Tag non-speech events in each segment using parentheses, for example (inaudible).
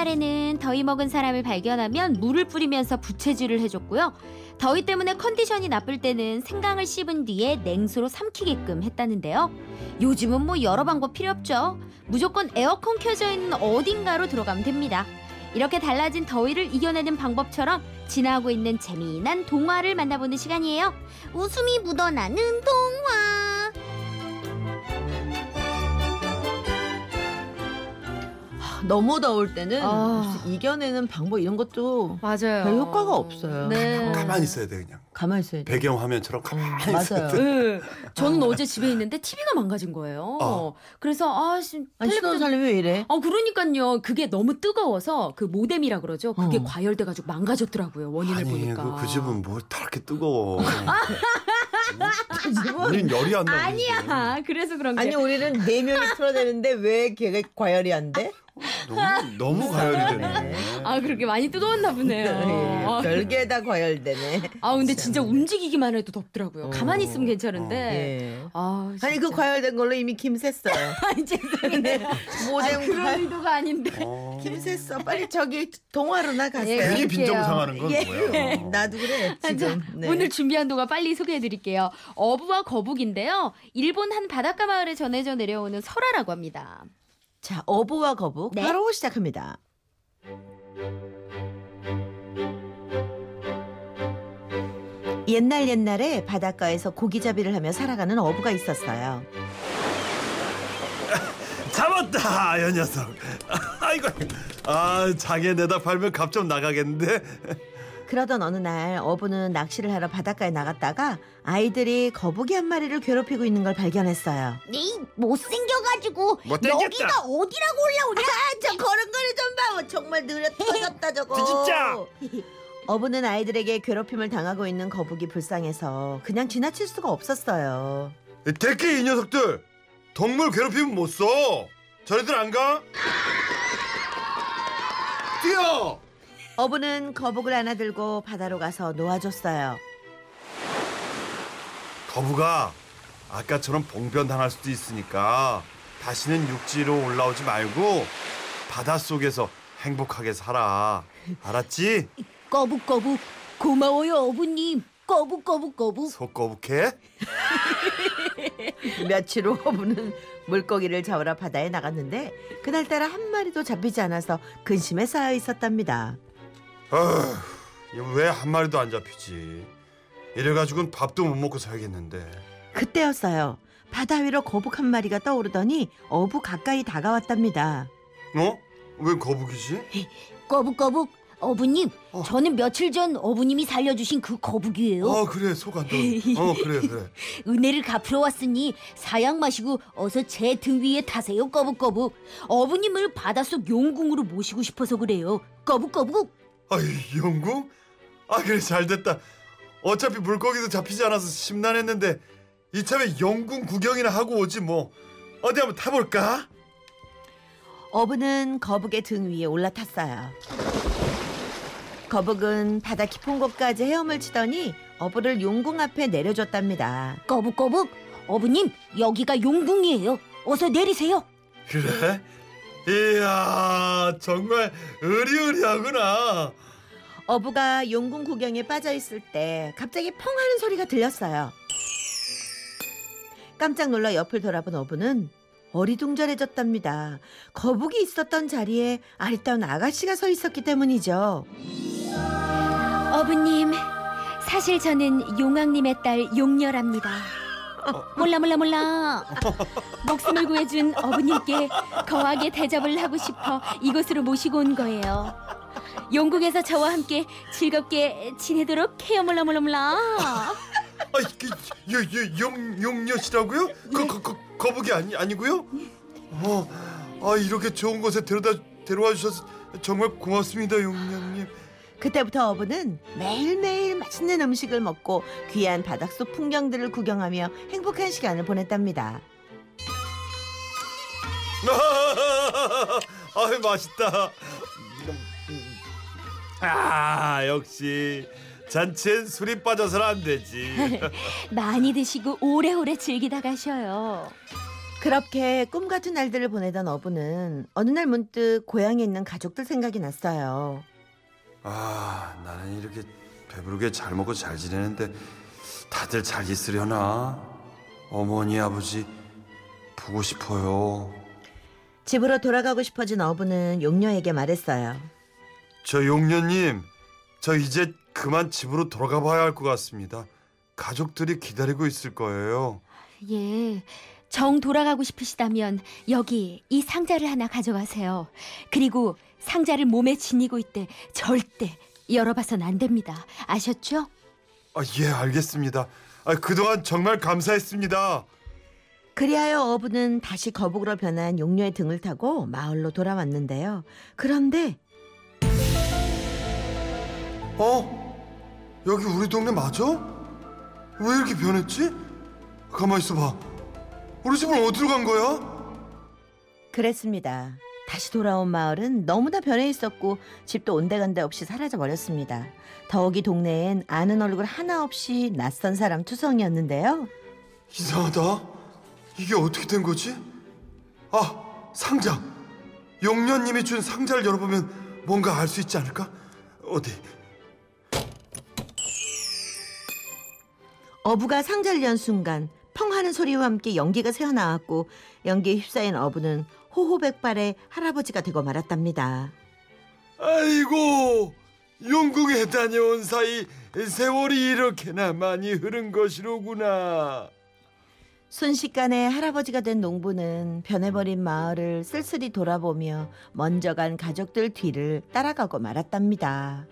옛날에는 더위 먹은 사람을 발견하면 물을 뿌리면서 부채질을 해줬고요. 더위 때문에 컨디션이 나쁠 때는 생강을 씹은 뒤에 냉수로 삼키게끔 했다는데요. 요즘은 뭐 여러 방법 필요 없죠. 무조건 에어컨 켜져 있는 어딘가로 들어가면 됩니다. 이렇게 달라진 더위를 이겨내는 방법처럼 지나고 있는 재미난 동화를 만나보는 시간이에요. 웃음이 묻어나는 동화. 너무 더울 때는 아. 이겨내는 방법 이런 것도 맞아요. 별 효과가 없어요. 네. 가만히 있어야 돼 그냥. 가만히 있어야 돼. 배경 화면처럼 가만히 있어야 맞아요. 돼. 네. 저는 어제 집에 있는데 TV가 망가진 거예요. 어. 그래서 아, 씨, 아니 신혼 텔레비전 살림이 왜 이래? 어 그러니까요. 그게 너무 뜨거워서 그 모뎀이라 그러죠. 그게 어. 과열돼 가지고 망가졌더라고요. 원인을 아니 보니까. 그, 그 집은 뭘다 이렇게 뜨거워. (laughs) 그 집은 우린 열이 안 나. 아니야. 그래서 그런 게 아니 우리는 네 명이 틀어대는데 왜 걔가 과열이 안 돼? 너무 너무 가열이 되네. 아, 그렇게 많이 뜨거웠나 보네요. 아, 별게 다 과열되네. 아, 근데 진짜 움직이기만 해도 덥더라고요. 어. 가만히 있으면 괜찮은데. 예. 아, 아니 그. 과열된 걸로 이미 김 샜어요. (laughs) 아니, 죄송해요. 모뎀 아니, 그런 의도가 아닌데. 어. 김 샜어. 빨리 저기 동화로나 가세요. 예, 괜히 그럴게요. 빈정상하는 건 예. 뭐야? 나도 그래 지금. 네. 오늘 준비한 동화 빨리 소개해 드릴게요. 어부와 거북인데요. 일본 한 바닷가 마을에 전해져 내려오는 설화라고 합니다. 자 어부와 거북 네. 바로 시작합니다. 옛날 옛날에 바닷가에서 고기잡이를 하며 살아가는 어부가 있었어요. (laughs) 잡았다, 여 녀석. (laughs) 아이고, 아 장에 내다 팔면 값 좀 나가겠는데. 그러던 어느 날 어부는 낚시를 하러 바닷가에 나갔다가 아이들이 거북이 한 마리를 괴롭히고 있는 걸 발견했어요. 네 못생겨가지고 못생겼다. 여기가 어디라고 올라오냐? 아, 저 걸음걸이 좀 봐. 정말 느려 터졌다 (laughs) 저거. 진짜. (laughs) 어부는 아이들에게 괴롭힘을 당하고 있는 거북이 불쌍해서 그냥 지나칠 수가 없었어요. 대개 이 녀석들 동물 괴롭히면 못 써. 저리들 안 가? 뛰어! 어부는 거북을 하나 들고 바다로 가서 놓아줬어요. 거북아, 아까처럼 봉변 당할 수도 있으니까 다시는 육지로 올라오지 말고 바다 속에서 행복하게 살아. 알았지? (laughs) 거북거북 고마워요 어부님. 거북거북거북. 속 거북해? (laughs) 며칠 후 어부는 물고기를 잡으러 바다에 나갔는데 그날따라 한 마리도 잡히지 않아서 근심에 쌓여 있었답니다. 왜한 마리도 안 잡히지? 이래 가지고는 밥도 못 먹고 살겠는데. 그때였어요. 바다 위로 거북 한 마리가 떠오르더니 어부 가까이 다가왔답니다. 어? 왜 거북이지? 거북 거북 어부님. 어. 저는 며칠 전 어부님이 살려주신 그 거북이에요. 아 그래 속안 더. 어 그래 그래. (laughs) 은혜를 갚으러 왔으니 사양 마시고 어서 제 등 위에 타세요 거북거북. 어부님을 바닷속 용궁으로 모시고 싶어서 그래요. 거북거북. 아이 영궁? 아 그래 잘됐다. 어차피 물고기도 잡히지 않아서 심란했는데 이참에 영궁 구경이나 하고 오지 뭐. 어디 한번 타볼까? 어부는 거북의 등 위에 올라탔어요. 거북은 바다 깊은 곳까지 헤엄을 치더니 어부를 용궁 앞에 내려줬답니다. 거북거북. 어부님 여기가 용궁이에요. 어서 내리세요. 그래? 이야 정말 의리의리하구나. 어부가 용궁 구경에 빠져 있을 때 갑자기 펑 하는 소리가 들렸어요. 깜짝 놀라 옆을 돌아본 어부는 어리둥절해졌답니다. 거북이 있었던 자리에 아리따운 아가씨가 서 있었기 때문이죠. 어부님, 사실 저는 용왕님의 딸 용녀랍니다. 몰라 몰라 몰라. 목숨을 구해준 어부님께 거하게 대접을 하고 싶어 이곳으로 모시고 온 거예요. 영국에서 저와 함께 즐겁게 지내도록 해요 몰라 몰라 몰라. 아이 그용 용녀시라고요? 거, 거, 거, 거북이 아니 아니고요? 어, 아 이렇게 좋은 곳에 데려다 데려와 주셔서 정말 고맙습니다 용녀님. 그때부터 어부는 매일매일 맛있는 음식을 먹고 귀한 바닷속 풍경들을 구경하며 행복한 시간을 보냈답니다. (laughs) 아 맛있다. 아 역시 잔치엔 술이 빠져서는 안 되지. (laughs) 많이 드시고 오래오래 즐기다 가셔요. 그렇게 꿈 같은 날들을 보내던 어부는 어느 날 문득 고향에 있는 가족들 생각이 났어요. 아 나는 이렇게 배부르게 잘 먹고 잘 지내는데 다들 잘 있으려나? 어머니 아버지 보고 싶어요. 집으로 돌아가고 싶어진 어부는 용녀에게 말했어요. 저 용녀님, 저 이제 그만 집으로 돌아가 봐야 할 것 같습니다. 가족들이 기다리고 있을 거예요. 예. 정 돌아가고 싶으시다면 여기 이 상자를 하나 가져가세요. 그리고 상자를 몸에 지니고 있대 절대 열어봐선 안 됩니다. 아셨죠? 아, 예, 알겠습니다. 아, 그동안 정말 감사했습니다. 그리하여 어부는 다시 거북으로 변한 용녀의 등을 타고 마을로 돌아왔는데요. 그런데 어? 여기 우리 동네 맞아? 왜 이렇게 변했지? 가만 있어봐. 우리 집은 어디로 간 거야? 그랬습니다. 다시 돌아온 마을은 너무나 변해 있었고 집도 온데간데 없이 사라져 버렸습니다. 더욱이 동네엔 아는 얼굴 하나 없이 낯선 사람 투성이었는데요. 이상하다. 이게 어떻게 된 거지? 아, 상자. 용녀님이 준 상자를 열어보면 뭔가 알 수 있지 않을까? 어디? 어부가 상자를 연 순간 펑 하는 소리와 함께 연기가 새어나왔고 연기에 휩싸인 어부는 호호백발의 할아버지가 되고 말았답니다. 아이고, 영국에 다녀온 사이 세월이 이렇게나 많이 흐른 것이로구나. 순식간에 할아버지가 된 농부는 변해버린 마을을 쓸쓸히 돌아보며 먼저 간 가족들 뒤를 따라가고 말았답니다.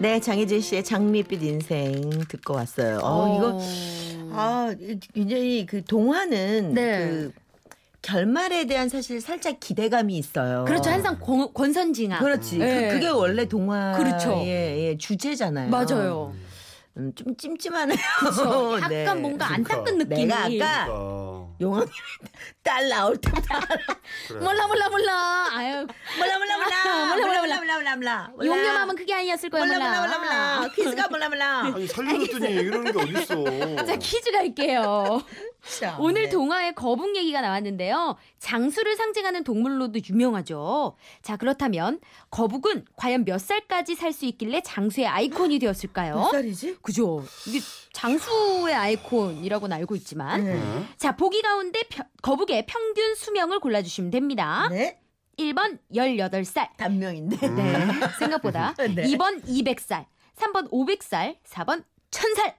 네, 장혜진 씨의 장밋빛 인생 듣고 왔어요. 어, 이거 아, 굉장히 그 동화는 네. 그 결말에 대한 사실 살짝 기대감이 있어요. 그렇죠. 항상 권, 권선징악. 그렇지. 네. 그, 게 원래 동화 그렇죠. 예, 예, 주제잖아요. 맞아요. 음, 좀 찜찜하네요. 그렇죠. (laughs) 약간 네. 뭔가 안 그러니까. 닦은 느낌이. 내가 아까 아, 용왕님 딸 나올 때부터 그래. 몰라 몰라 몰라. 아유 몰라 몰라 몰라 몰라, 몰라, 몰라 몰라. 몰라 몰라 몰라 몰라 용녀맘은 그게 아니었을 거야 몰라 몰라. 몰라 몰라 몰라 퀴즈가 몰라 몰라 (laughs) 아니 살려줬더니 이러는 게 어딨어? 자 퀴즈 갈게요. 자, 오늘 네. 동화에 거북 얘기가 나왔는데요. 장수를 상징하는 동물로도 유명하죠. 자 그렇다면 거북은 과연 몇 살까지 살 수 있길래 장수의 아이콘이 되었을까요? 몇 살이지? 그죠. 이게 장수의 아이콘이라고는 알고 있지만. 네. 응? 자, 보기 가 운데 펴- 거북의 평균 수명을 골라주시면 됩니다. 네. 1번 18살. 단명인데. 네. (laughs) 생각보다. (laughs) 네. 2번 200살. 3번 500살. 4번 1000살.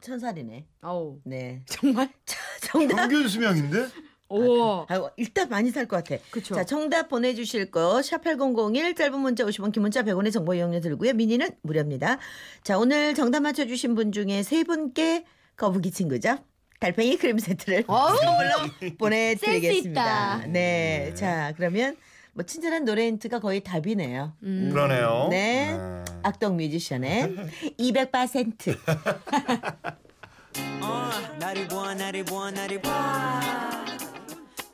천살이네. 어우. 네. 정말? (laughs) 정답. 평균 수명인데? 오. 아이고, 일단 많이 살 것 같아. 그쵸. 자, 정답 보내주실 거, 샵8001, 짧은 문자 50원, 긴 문자 100원의 정보 이용료 들고요. 미니는 무료입니다. 자, 오늘 정답 맞춰주신 분 중에 세 분께 거북이 친구죠? 달팽이 크림 세트를. (laughs) 선물로 보내드리겠습니다. 있다. 네. 자, 그러면 뭐 친절한 노래 힌트가 거의 답이네요. 음. 그러네요. 네. 악동 뮤지션의 200%. (laughs) 어, 나를 봐 나를 봐 나를 봐.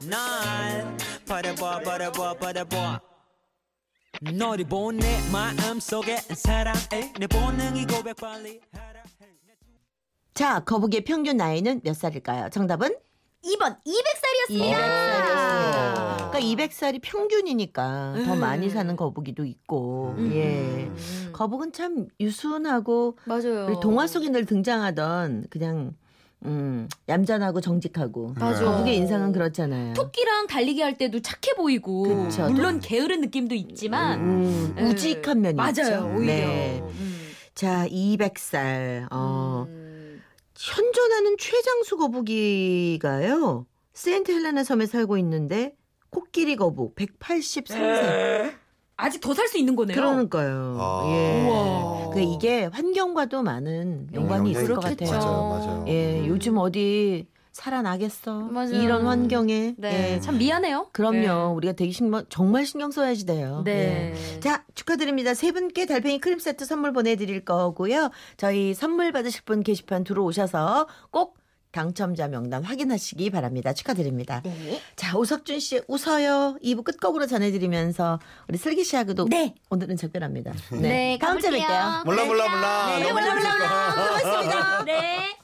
날 바라봐 바라봐 바라봐. 너를 보내 마음 속에 사랑해 내 본능이 고백 빨리. 자, 거북이의 평균 나이는 몇 살일까요? 정답은 2번 200살이었습니다. 200살이었습니다. 그러니까 200살이 평균이니까 더 음. 많이 사는 거북이도 있고. 음. 예. 음. 거북은 참 유순하고 맞아요. 우리 동화 속에 늘 등장하던 그냥 음, 얌전하고 정직하고 맞아. 거북의 인상은 그렇잖아요. 토끼랑 달리기 할 때도 착해 보이고 그쵸. 물론 게으른 느낌도 있지만 음, 예. 우직한 면이 맞아요. 있죠. 오히려. 네. 음. 자, 200살. 어, 음. 현존하는 최장수 거북이가요. 세인트 헬레나 섬에 살고 있는데 코끼리 거북 183세. 아직 더 살 수 있는 거네요. 그러니까요. 아. 예. 우와. 그 이게 환경과도 많은 연관이 있을 것. 같아요. 맞아요, 맞아요. 예, 요즘 어디 살아나겠어. 맞아요. 이런 환경에. 네, 예. 참 미안해요. 그럼요. 네. 우리가 되게 신경, 정말 신경 써야지 돼요. 네. 예. 자, 축하드립니다. 세 분께 달팽이 크림 세트 선물 보내드릴 거고요. 저희 선물 받으실 분 게시판 들어오셔서 꼭 당첨자 명단 확인하시기 바랍니다. 축하드립니다. 네. 자, 오석준 씨 웃어요. 2부 끝곡으로 전해드리면서 우리 슬기 씨하고도 네. 오늘은 작별합니다. 네, 다음 주에. 뵐게요. 몰라 몰라 몰라. 네, 몰라, 몰라. 몰라. 수고하셨습니다. 네.